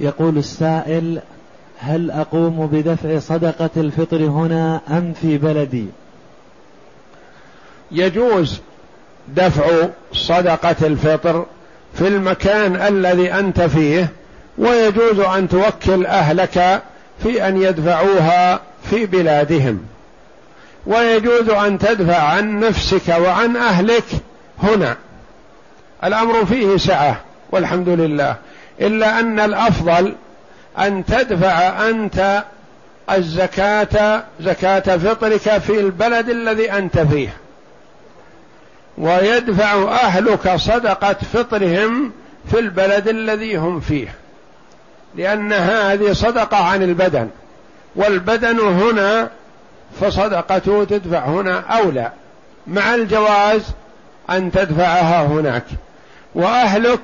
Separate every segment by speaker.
Speaker 1: يقول السائل هل أقوم بدفع صدقة الفطر هنا أم في بلدي؟
Speaker 2: يجوز دفع صدقة الفطر في المكان الذي أنت فيه ويجوز أن توكل أهلك في أن يدفعوها في بلادهم. ويجوز أن تدفع عن نفسك وعن أهلك هنا. الأمر فيه سعة والحمد لله. إلا أن الأفضل أن تدفع أنت الزكاة زكاة فطرك في البلد الذي أنت فيه. ويدفع أهلك صدقة فطرهم في البلد الذي هم فيه. لأن هذه صدقة عن البدن. والبدن هنا فصدقته تدفع هنا أولى. مع الجواز أن تدفعها هناك. وأهلك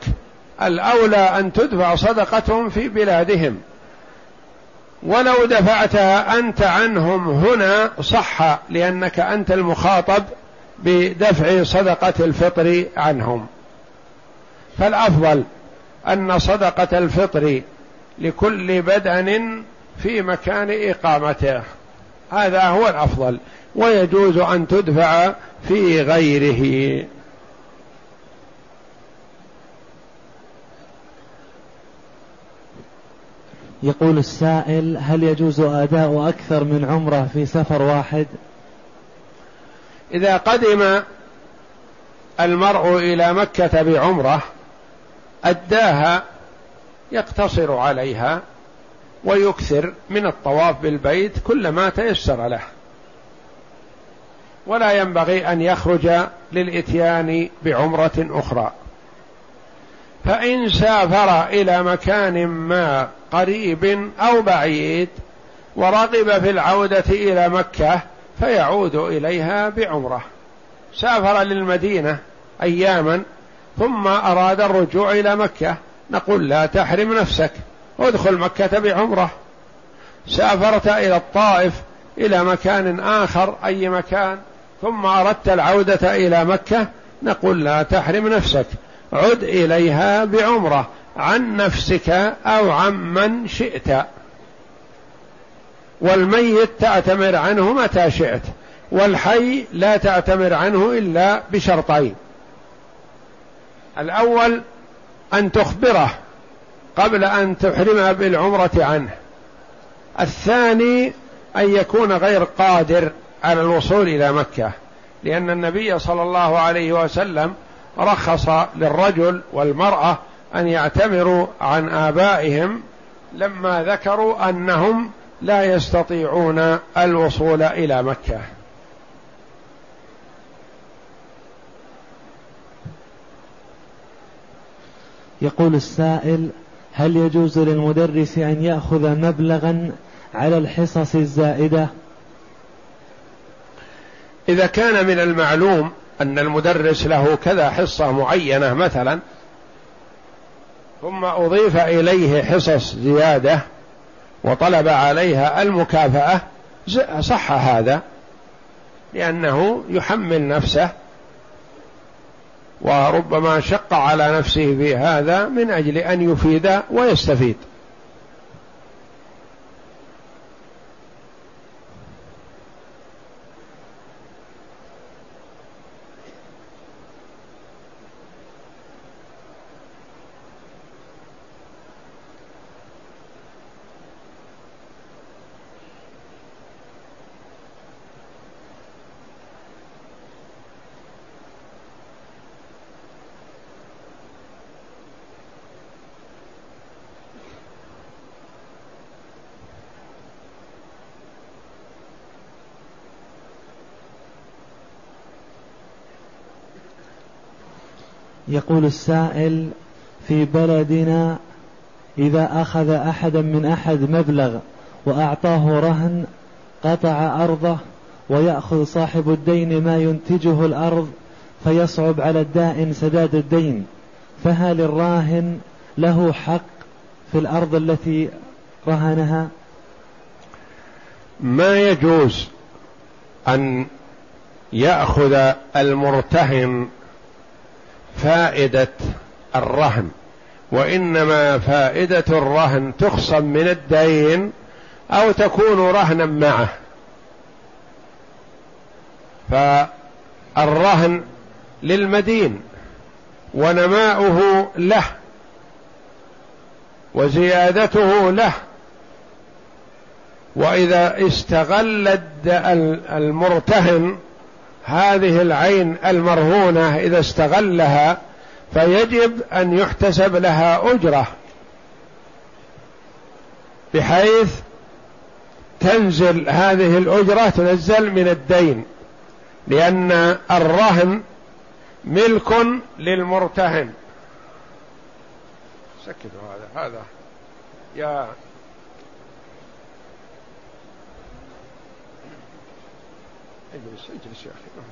Speaker 2: الأولى أن تدفع صدقتهم في بلادهم. ولو دفعتها أنت عنهم هنا صح لأنك أنت المخاطب بدفع صدقة الفطر عنهم. فالأفضل أن صدقة الفطر لكل بدن في مكان إقامته. هذا هو الأفضل ويجوز أن تدفع في غيره.
Speaker 1: يقول السائل هل يجوز أداء أكثر من عمرة في سفر واحد؟
Speaker 2: إذا قدم المرء إلى مكة بعمرة أداها يقتصر عليها ويكثر من الطواف بالبيت كلما تيسر له. ولا ينبغي أن يخرج للإتيان بعمرة أخرى. فإن سافر إلى مكان ما قريب أو بعيد ورغب في العودة إلى مكة فيعود إليها بعمرة. سافر للمدينة أياما ثم أراد الرجوع إلى مكة. نقول لا تحرم نفسك ادخل مكة بعمرة. سافرت إلى الطائف إلى مكان آخر أي مكان ثم أردت العودة إلى مكة. نقول لا تحرم نفسك عد إليها بعمرة. عن نفسك أو عن من شئت. والميت تعتمر عنه متى شئت والحي لا تعتمر عنه إلا بشرطين. الأول أن تخبره قبل أن تحرمها بالعمرة عنه. الثاني أن يكون غير قادر على الوصول إلى مكة لأن النبي صلى الله عليه وسلم رخص للرجل والمرأة أن يعتمروا عن آبائهم لما ذكروا أنهم لا يستطيعون الوصول إلى مكة.
Speaker 1: يقول السائل هل يجوز للمدرس أن يأخذ مبلغا على الحصص الزائدة؟
Speaker 2: إذا كان من المعلوم أن المدرس له كذا حصة معينة مثلا ثم أضيف إليه حصص زيادة وطلب عليها المكافأة صح هذا لأنه يحمل نفسه وربما شق على نفسه في هذا من أجل أن يفيد ويستفيد.
Speaker 1: يقول السائل في بلدنا إذا أخذ أحدا من أحد مبلغ وأعطاه رهن قطع أرضه ويأخذ صاحب الدين ما ينتجه الأرض فيصعب على الدائن سداد الدين فهل الراهن له حق في الأرض التي رهنها؟
Speaker 2: ما يجوز أن يأخذ المرتهن فائدة الرهن. وإنما فائدة الرهن تخصم من الدين أو تكون رهنا معه. فالرهن للمدين ونماؤه له وزيادته له. وإذا استغل المرتهن هذه العين المرهونة إذا استغلها فيجب أن يحتسب لها أجرة بحيث تنزل هذه الأجرة تنزل من الدين لأن الرهن ملك للمرتهن. سكتوا هذا هذا. يا اجلس اجلس يا أخي ما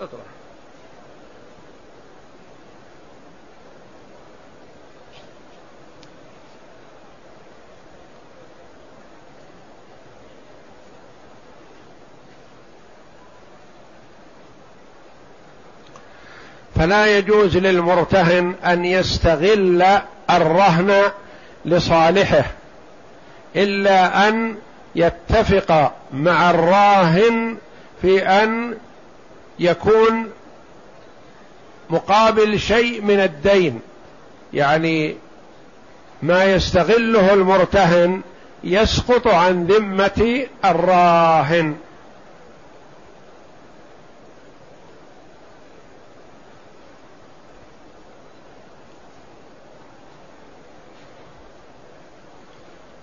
Speaker 2: اطرح. فلا يجوز للمرتهن أن يستغل الرهن لصالحه إلا أن يتفق مع الراهن في أن يكون مقابل شيء من الدين. يعني ما يستغله المرتهن يسقط عن ذمة الراهن.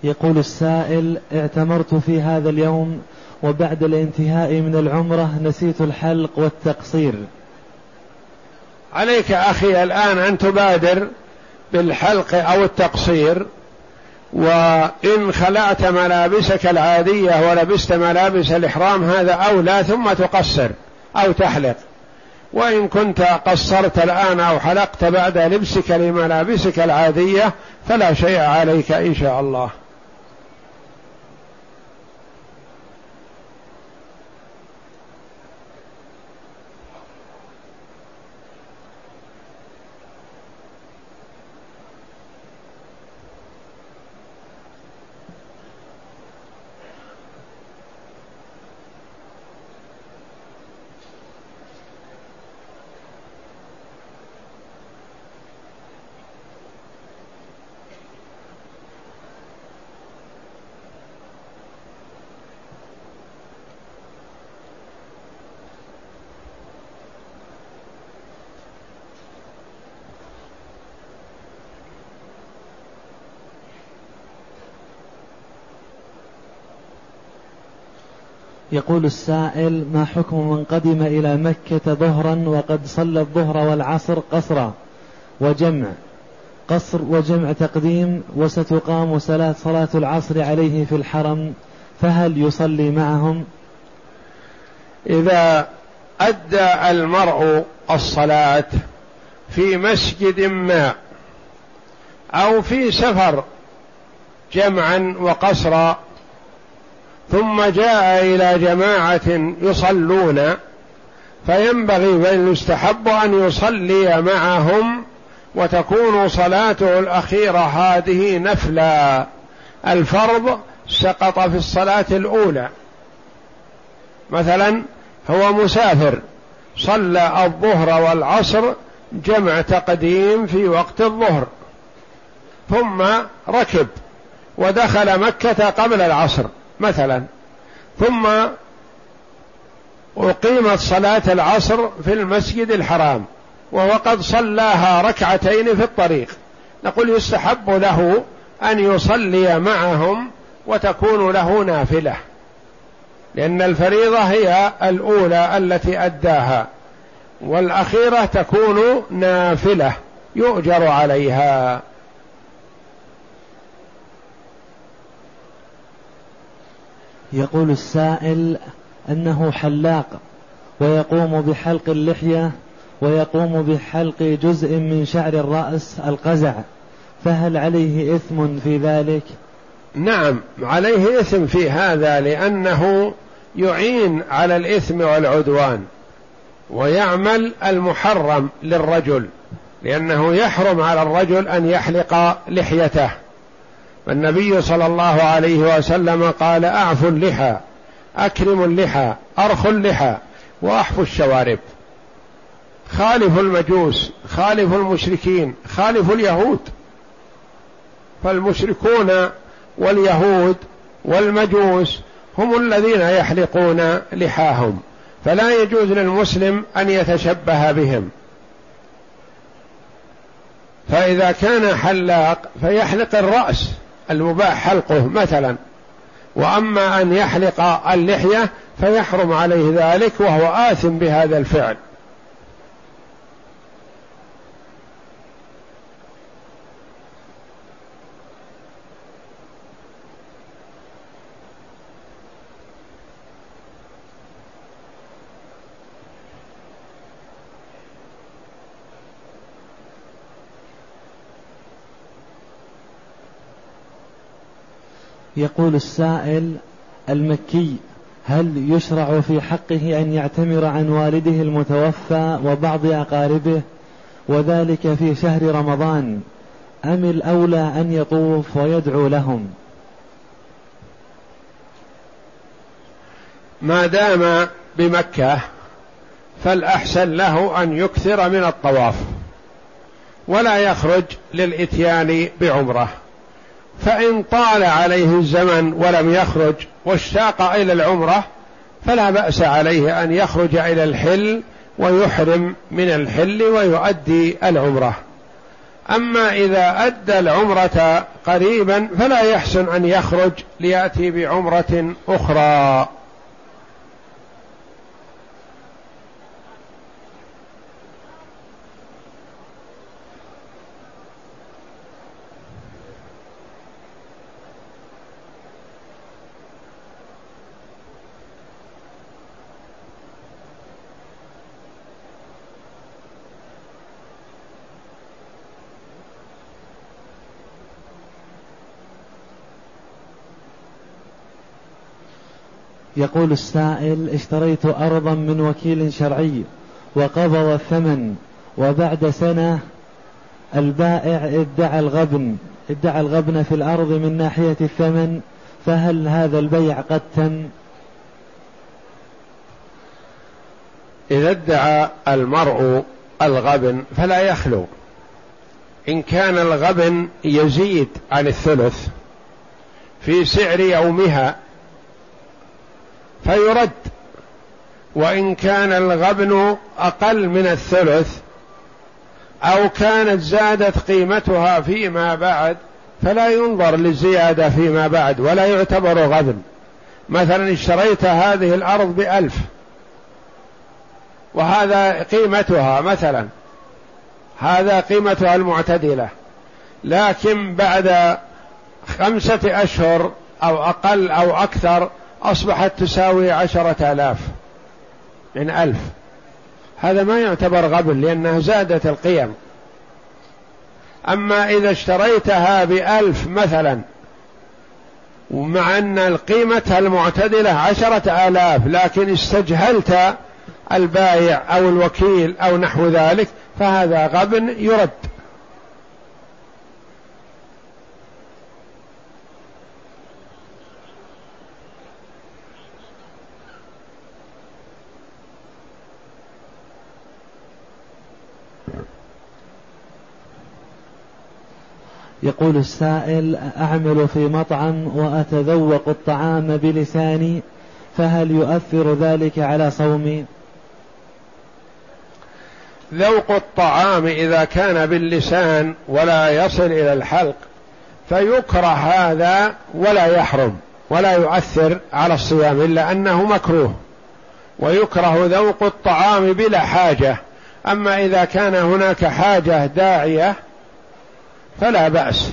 Speaker 1: يقول السائل اعتمرت في هذا اليوم وبعد الانتهاء من العمرة نسيت الحلق والتقصير.
Speaker 2: عليك أخي الآن أن تبادر بالحلق أو التقصير وإن خلعت ملابسك العادية ولبست ملابس الإحرام هذا أولى ثم تقصر أو تحلق. وإن كنت قصرت الآن أو حلقت بعد لبسك لملابسك العادية فلا شيء عليك إن شاء الله.
Speaker 1: يقول السائل ما حكم من قدم إلى مكة ظهرا وقد صلى الظهر والعصر قصرا وجمع؟ قصر وجمع تقديم وستقام صلاة صلاة العصر عليه في الحرم فهل يصلي معهم؟
Speaker 2: إذا أدى المرء الصلاة في مسجد ما أو في سفر جمعا وقصرا ثم جاء إلى جماعة يصلون فينبغي بل يستحب أن يصلي معهم وتكون صلاته الأخيرة هذه نفلا. الفرض سقط في الصلاة الأولى. مثلا هو مسافر صلى الظهر والعصر جمع تقديم في وقت الظهر ثم ركب ودخل مكة قبل العصر. مثلا. ثم أقيمت صلاة العصر في المسجد الحرام وهو قد صلاها ركعتين في الطريق. نقول يستحب له أن يصلي معهم وتكون له نافلة لأن الفريضة هي الأولى التي أداها والأخيرة تكون نافلة يؤجر عليها.
Speaker 1: يقول السائل أنه حلاق ويقوم بحلق اللحية ويقوم بحلق جزء من شعر الرأس القزع فهل عليه إثم في ذلك؟
Speaker 2: نعم عليه إثم في هذا لأنه يعين على الإثم والعدوان ويعمل المحرم للرجل لأنه يحرم على الرجل أن يحلق لحيته فالنبي صلى الله عليه وسلم قال أعفوا اللحى أكرموا اللحى أرخوا اللحى وأحفوا الشوارب. خالفوا المجوس خالفوا المشركين خالفوا اليهود. فالمشركون واليهود والمجوس هم الذين يحلقون لحاهم فلا يجوز للمسلم أن يتشبه بهم. فإذا كان حلاق فيحلق الرأس. المباح حلقه مثلا. وأما أن يحلق اللحية فيحرم عليه ذلك وهو آثم بهذا الفعل.
Speaker 1: يقول السائل المكي هل يشرع في حقه أن يعتمر عن والده المتوفى وبعض أقاربه وذلك في شهر رمضان أم الأولى أن يطوف ويدعو لهم؟
Speaker 2: ما دام بمكة فالأحسن له أن يكثر من الطواف ولا يخرج للإتيان بعمرة. فإن طال عليه الزمن ولم يخرج واشتاق إلى العمرة فلا بأس عليه أن يخرج إلى الحل ويحرم من الحل ويؤدي العمرة. أما إذا أدى العمرة قريبا فلا يحسن أن يخرج ليأتي بعمرة أخرى.
Speaker 1: يقول السائل اشتريت أرضا من وكيل شرعي وقبض الثمن وبعد سنة البائع ادعى الغبن ادعى الغبن في الأرض من ناحية الثمن فهل هذا البيع قد تم
Speaker 2: إذا ادعى المرء الغبن فلا يخلو. إن كان الغبن يزيد عن الثلث في سعر يومها فيرد. وإن كان الغبن أقل من الثلث أو كانت زادت قيمتها فيما بعد فلا ينظر للزيادة فيما بعد ولا يعتبر غبن. مثلا اشتريت هذه الأرض بألف وهذا قيمتها مثلا هذا قيمتها المعتدلة. لكن بعد خمسة أشهر أو أقل أو أكثر أصبحت تساوي عشرة آلاف من ألف. هذا ما يعتبر غبن لأنها زادت القيم. أما إذا اشتريتها بألف مثلا ومع أن قيمتها المعتدلة عشرة آلاف لكن استجهلت البايع أو الوكيل أو نحو ذلك فهذا غبن يرد.
Speaker 1: يقول السائل أعمل في مطعم وأتذوق الطعام بلساني فهل يؤثر ذلك على صومي؟
Speaker 2: ذوق الطعام إذا كان باللسان ولا يصل إلى الحلق فيكره هذا ولا يحرم ولا يؤثر على الصيام إلا أنه مكروه. ويكره ذوق الطعام بلا حاجة. أما إذا كان هناك حاجة داعية فلا بأس.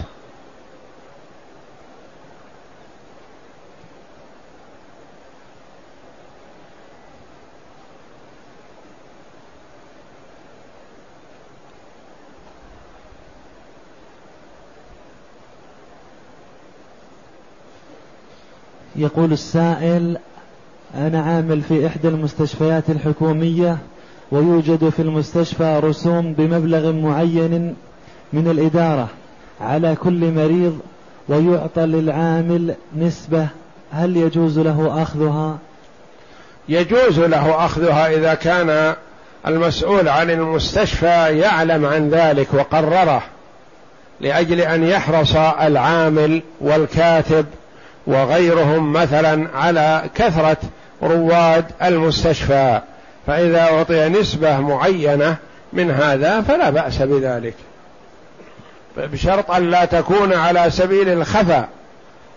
Speaker 1: يقول السائل أنا عامل في إحدى المستشفيات الحكومية ويوجد في المستشفى رسوم بمبلغ معين من الإدارة على كل مريض ويعطى للعامل نسبة هل يجوز له أخذها؟
Speaker 2: يجوز له أخذها إذا كان المسؤول عن المستشفى يعلم عن ذلك وقرره لأجل أن يحرص العامل والكاتب وغيرهم مثلا على كثرة رواد المستشفى فإذا أعطي نسبة معينة من هذا فلا بأس بذلك. بشرط أن لا تكون على سبيل الخفاء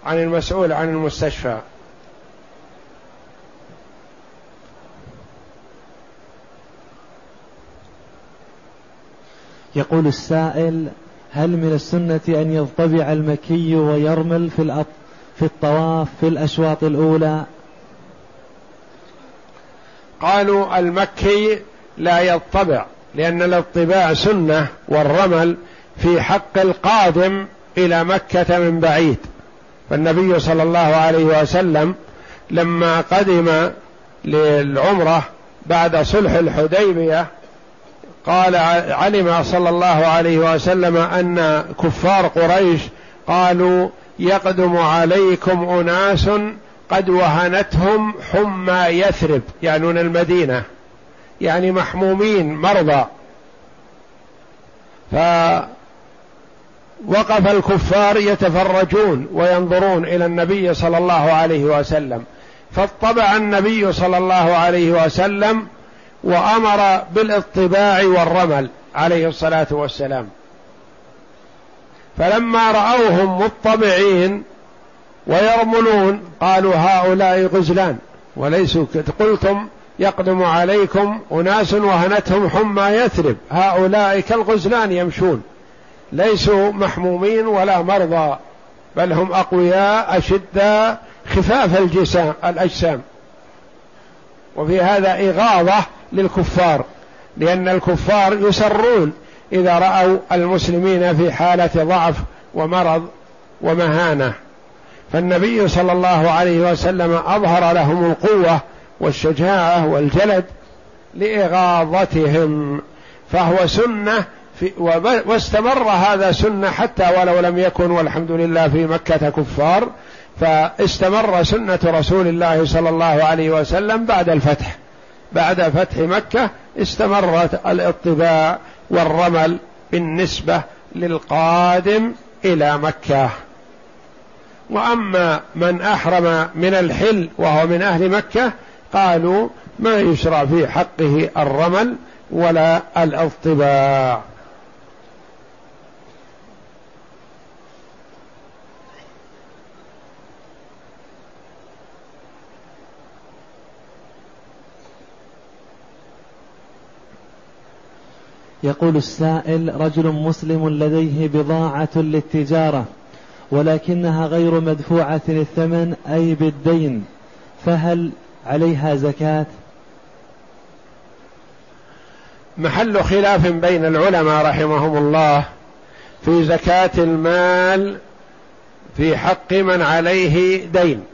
Speaker 2: عن المسؤول عن المستشفى
Speaker 1: يقول السائل هل من السنة أن يضطبع المكي ويرمل في. في الطواف في الأشواط الأولى
Speaker 2: قالوا المكي لا يطبع لأن الاطباع سنة والرمل في حق القادم إلى مكة من بعيد. فالنبي صلى الله عليه وسلم لما قدم للعمرة بعد صلح الحديبية قال علم صلى الله عليه وسلم أن كفار قريش قالوا يقدم عليكم أناس قد وهنتهم حمى يثرب يعنون المدينة يعني محمومين مرضى. فوقف الكفار يتفرجون وينظرون إلى النبي صلى الله عليه وسلم. فاطبع النبي صلى الله عليه وسلم وأمر بالإطباع والرمل عليه الصلاة والسلام. فلما رأوهم مطبعين ويرملون قالوا هؤلاء غزلان وليسوا قلتم يقدم عليكم أناس وهنتهم حمى يثرب. هؤلاء كالغزلان يمشون. ليسوا محمومين ولا مرضى بل هم أقوياء أشداء خفاف الجسام الأجسام. وفي هذا إغاظة للكفار لأن الكفار يسرون إذا رأوا المسلمين في حالة ضعف ومرض ومهانة. فالنبي صلى الله عليه وسلم أظهر لهم القوة والشجاعة والجلد لإغاظتهم فهو سنة في واستمر هذا سنة حتى ولو لم يكن والحمد لله في مكة كفار فاستمر سنة رسول الله صلى الله عليه وسلم بعد الفتح. بعد فتح مكة استمرت الاطباع والرمل بالنسبة للقادم إلى مكة. وأما من أحرم من الحل وهو من أهل مكة قالوا ما يشرع في حقه الرمل ولا الاطباع.
Speaker 1: يقول السائل رجل مسلم لديه بضاعة للتجارة ولكنها غير مدفوعة الثمن أي بالدين فهل عليها زكاة؟
Speaker 2: محل خلاف بين العلماء رحمهم الله في زكاة المال في حق من عليه دين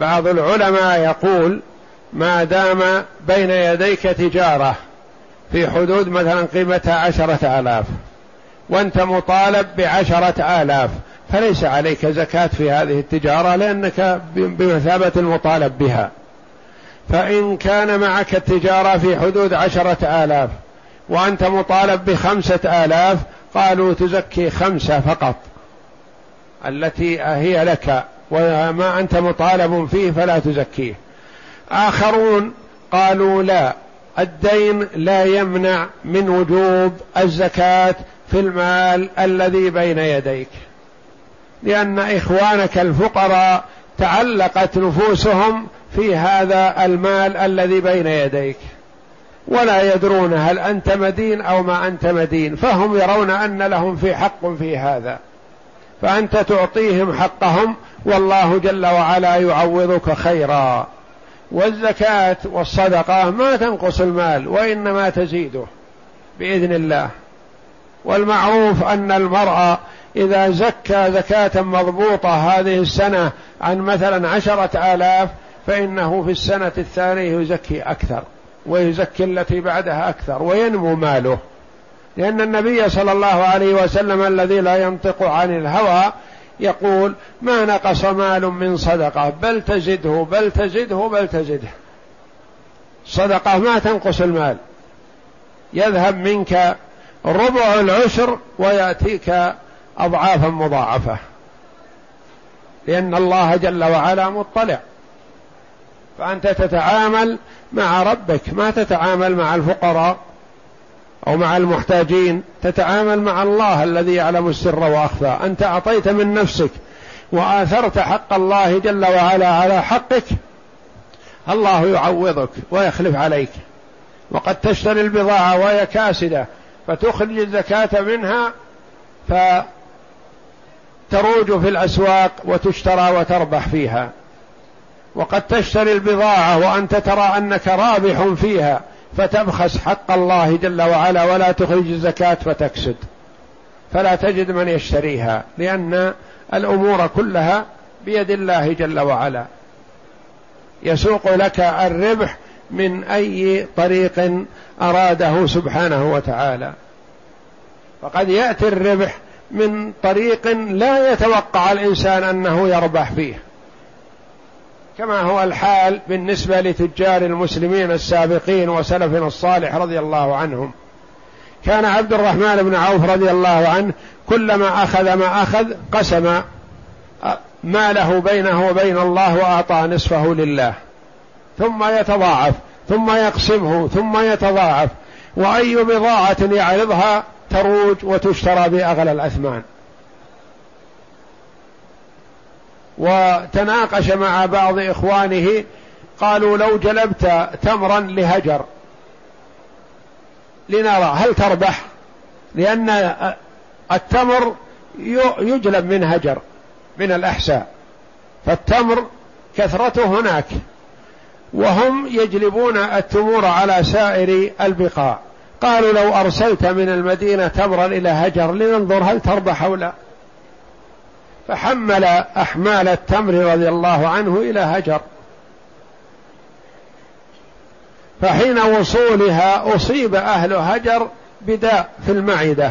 Speaker 2: بعض العلماء يقول ما دام بين يديك تجارة في حدود مثلا قيمتها عشرة آلاف وأنت مطالب بعشرة آلاف فليس عليك زكاة في هذه التجارة لأنك بمثابة المطالب بها. فإن كان معك التجارة في حدود عشرة آلاف وأنت مطالب بخمسة آلاف قالوا تزكي خمسة فقط. التي هي لك وما أنت مطالب فيه فلا تزكيه. آخرون قالوا لا الدين لا يمنع من وجوب الزكاة في المال الذي بين يديك. لأن إخوانك الفقراء تعلقت نفوسهم في هذا المال الذي بين يديك. ولا يدرون هل أنت مدين أو ما أنت مدين فهم يرون أن لهم في حق في هذا. فأنت تعطيهم حقهم والله جل وعلا يعوضك خيرا. والزكاة والصدقة ما تنقص المال وإنما تزيده بإذن الله. والمعروف أن المرأة إذا زكى زكاة مضبوطة هذه السنة عن مثلا عشرة آلاف فإنه في السنة الثانية يزكي أكثر ويزكي التي بعدها أكثر وينمو ماله. لأن النبي صلى الله عليه وسلم الذي لا ينطق عن الهوى يقول ما نقص مال من صدقة بل تزده بل تزده بل تزده. صدقة ما تنقص المال. يذهب منك ربع العشر ويأتيك أضعافا مضاعفة. لأن الله جل وعلا مطلع. فأنت تتعامل مع ربك ما تتعامل مع الفقراء. أو مع المحتاجين تتعامل مع الله الذي يعلم السر وأخفى. أنت أعطيت من نفسك وآثرت حق الله جل وعلا على حقك الله يعوضك ويخلف عليك. وقد تشتري البضاعة وهي كاسدة فتخرج الزكاة منها فتروج في الأسواق وتشترى وتربح فيها. وقد تشتري البضاعة وأنت ترى أنك رابح فيها. فتبخس حق الله جل وعلا ولا تخرج الزكاة فتكسد فلا تجد من يشتريها لأن الأمور كلها بيد الله جل وعلا. يسوق لك الربح من أي طريق أراده سبحانه وتعالى. فقد يأتي الربح من طريق لا يتوقع الإنسان أنه يربح فيه. كما هو الحال بالنسبة لتجار المسلمين السابقين وسلفنا الصالح رضي الله عنهم. كان عبد الرحمن بن عوف رضي الله عنه كلما أخذ ما أخذ قسم ماله بينه وبين الله وأعطى نصفه لله. ثم يتضاعف ثم يقسمه ثم يتضاعف. وأي بضاعة يعرضها تروج وتشترى بأغلى الأثمان. وتناقش مع بعض إخوانه قالوا لو جلبت تمرا لهجر. لنرى هل تربح؟ لأن التمر يجلب من هجر من الأحساء. فالتمر كثرته هناك وهم يجلبون التمور على سائر البقاع. قالوا لو أرسلت من المدينة تمرا إلى هجر لننظر هل تربح أو لا. فحمل أحمال التمر رضي الله عنه إلى هجر. فحين وصولها أصيب أهل هجر بداء في المعدة.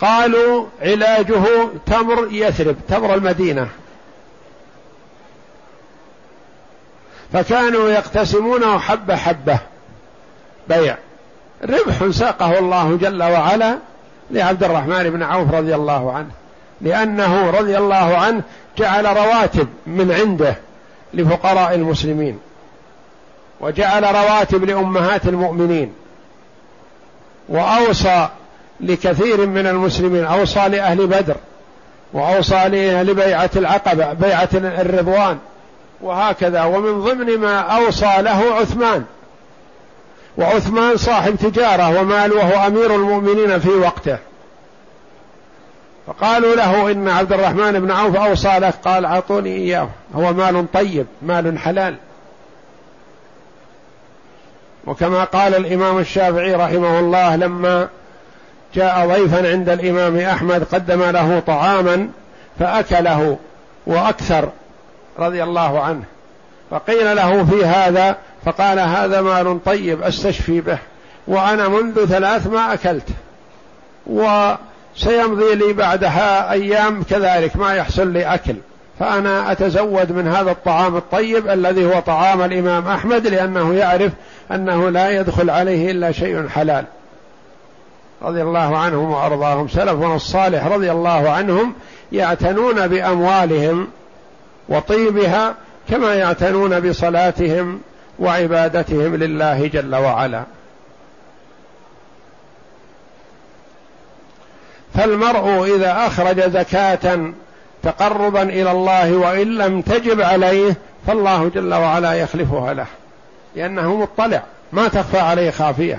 Speaker 2: قالوا علاجه تمر يثرب تمر المدينة. فكانوا يقتسمونه حبة حبة بيع. ربح ساقه الله جل وعلا لعبد الرحمن بن عوف رضي الله عنه. لأنه رضي الله عنه جعل رواتب من عنده لفقراء المسلمين وجعل رواتب لأمهات المؤمنين وأوصى لكثير من المسلمين أوصى لأهل بدر وأوصى لأهل بيعة العقبة بيعة الرضوان وهكذا. ومن ضمن ما أوصى له عثمان وعثمان صاحب تجارة ومال وهو أمير المؤمنين في وقته. فقالوا له إن عبد الرحمن بن عوف أوصى لك. قال أعطوني إياه. هو مال طيب مال حلال. وكما قال الإمام الشافعي رحمه الله لما جاء ضيفا عند الإمام أحمد قدم له طعاما فأكله وأكثر رضي الله عنه. فقيل له في هذا فقال هذا مال طيب أستشفي به. وأنا منذ ثلاث ما أكلت. وسيمضي لي بعدها أيام كذلك ما يحصل لي أكل. فأنا أتزود من هذا الطعام الطيب الذي هو طعام الإمام أحمد لأنه يعرف أنه لا يدخل عليه إلا شيء حلال. رضي الله عنهم وأرضاهم. سلفنا الصالح رضي الله عنهم يعتنون بأموالهم وطيبها كما يعتنون بصلاتهم وعبادتهم لله جل وعلا. فالمرء إذا أخرج زكاة تقربا إلى الله وإن لم تجب عليه فالله جل وعلا يخلفها له لأنه مطلع ما تخفى عليه خافية.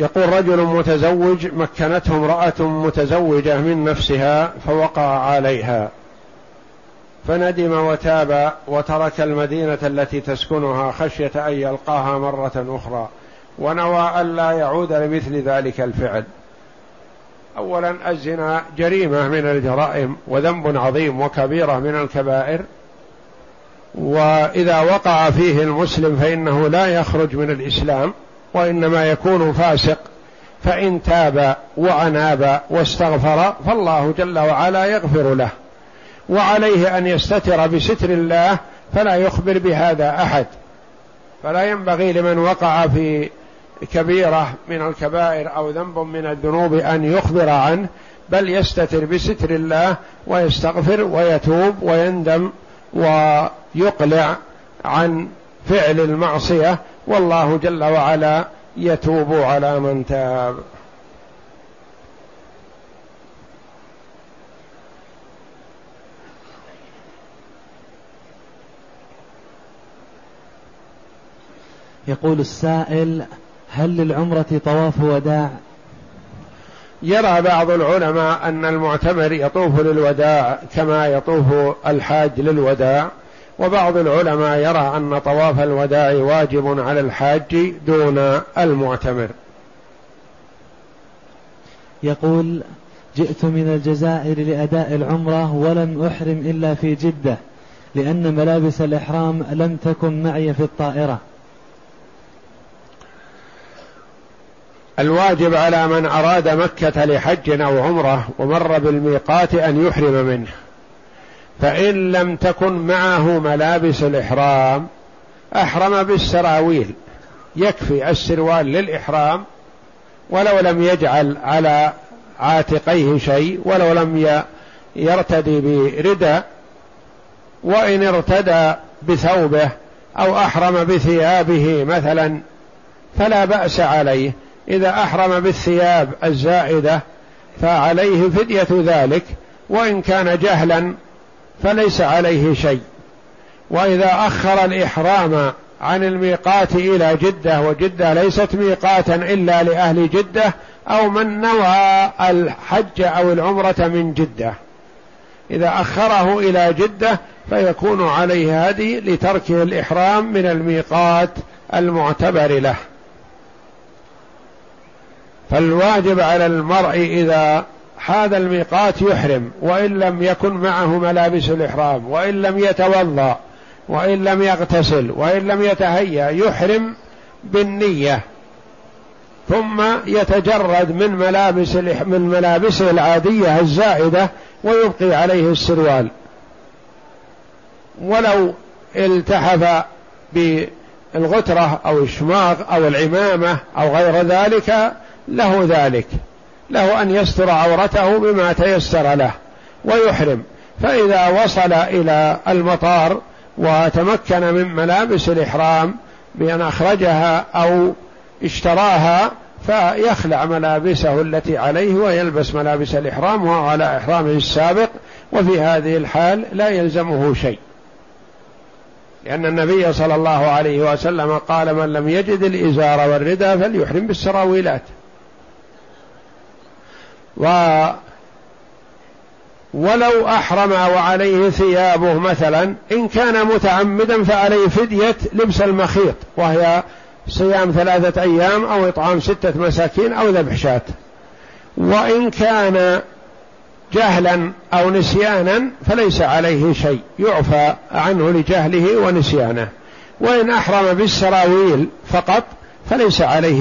Speaker 2: يقول رجل متزوج مكنته امرأة متزوجة من نفسها فوقع عليها. فندم وتاب وترك المدينة التي تسكنها خشية أن يلقاها مرة أخرى ونوى ألا يعود لمثل ذلك الفعل. أولا الزنا جريمة من الجرائم وذنب عظيم وكبيرة من الكبائر. وإذا وقع فيه المسلم فإنه لا يخرج من الإسلام. وإنما يكون فاسق. فإن تاب وأناب واستغفر فالله جل وعلا يغفر له. وعليه أن يستتر بستر الله فلا يخبر بهذا أحد. فلا ينبغي لمن وقع في كبيرة من الكبائر أو ذنب من الذنوب أن يخبر عنه بل يستتر بستر الله ويستغفر ويتوب ويندم ويقلع عن فعل المعصية والله جل وعلا يتوب على من تاب.
Speaker 1: يقول السائل هل للعمرة طواف وداع؟
Speaker 2: يرى بعض العلماء أن المعتمر يطوف للوداع كما يطوف الحاج للوداع. وبعض العلماء يرى أن طواف الوداع واجب على الحاج دون المعتمر.
Speaker 1: يقول جئت من الجزائر لأداء العمرة ولم أحرم إلا في جدة لأن ملابس الإحرام لم تكن معي في الطائرة.
Speaker 2: الواجب على من أراد مكة لحج أو عمرة ومر بالميقات أن يحرم منه. فإن لم تكن معه ملابس الإحرام أحرم بالسراويل. يكفي السروال للإحرام ولو لم يجعل على عاتقيه شيء ولو لم يرتدي بردى وإن ارتدى بثوبه أو أحرم بثيابه مثلا فلا بأس عليه. إذا أحرم بالثياب الزائدة فعليه فدية ذلك. وإن كان جهلا فليس عليه شيء. وإذا أخر الإحرام عن الميقات إلى جدة وجدة ليست ميقاتا إلا لأهل جدة أو من نوى الحج أو العمرة من جدة. إذا أخره إلى جدة فيكون عليه هذه لتركه الإحرام من الميقات المعتبر له. فالواجب على المرء إذا حاد الميقات يحرم وإن لم يكن معه ملابس الإحرام وإن لم يتوضأ وإن لم يغتسل وإن لم يتهيأ يحرم بالنية. ثم يتجرد من ملابس من ملابسه العادية الزائدة ويبقي عليه السروال. ولو التحف بالغترة أو الشماغ أو العمامة أو غير ذلك له ذلك. له أن يستر عورته بما تيسر له ويحرم. فإذا وصل إلى المطار وتمكن من ملابس الإحرام بأن أخرجها أو اشتراها فيخلع ملابسه التي عليه ويلبس ملابس الإحرام وهو على إحرامه السابق. وفي هذه الحال لا يلزمه شيء. لأن النبي صلى الله عليه وسلم قال من لم يجد الإزار والردى فليحرم بالسراويلات. و ولو أحرم وعليه ثيابه مثلا إن كان متعمدا فعليه فدية لبس المخيط وهي صيام ثلاثة أيام أو إطعام ستة مساكين أو ذبح شاة. وإن كان جهلا أو نسيانا فليس عليه شيء يعفى عنه لجهله ونسيانه. وإن أحرم بالسراويل فقط فليس عليه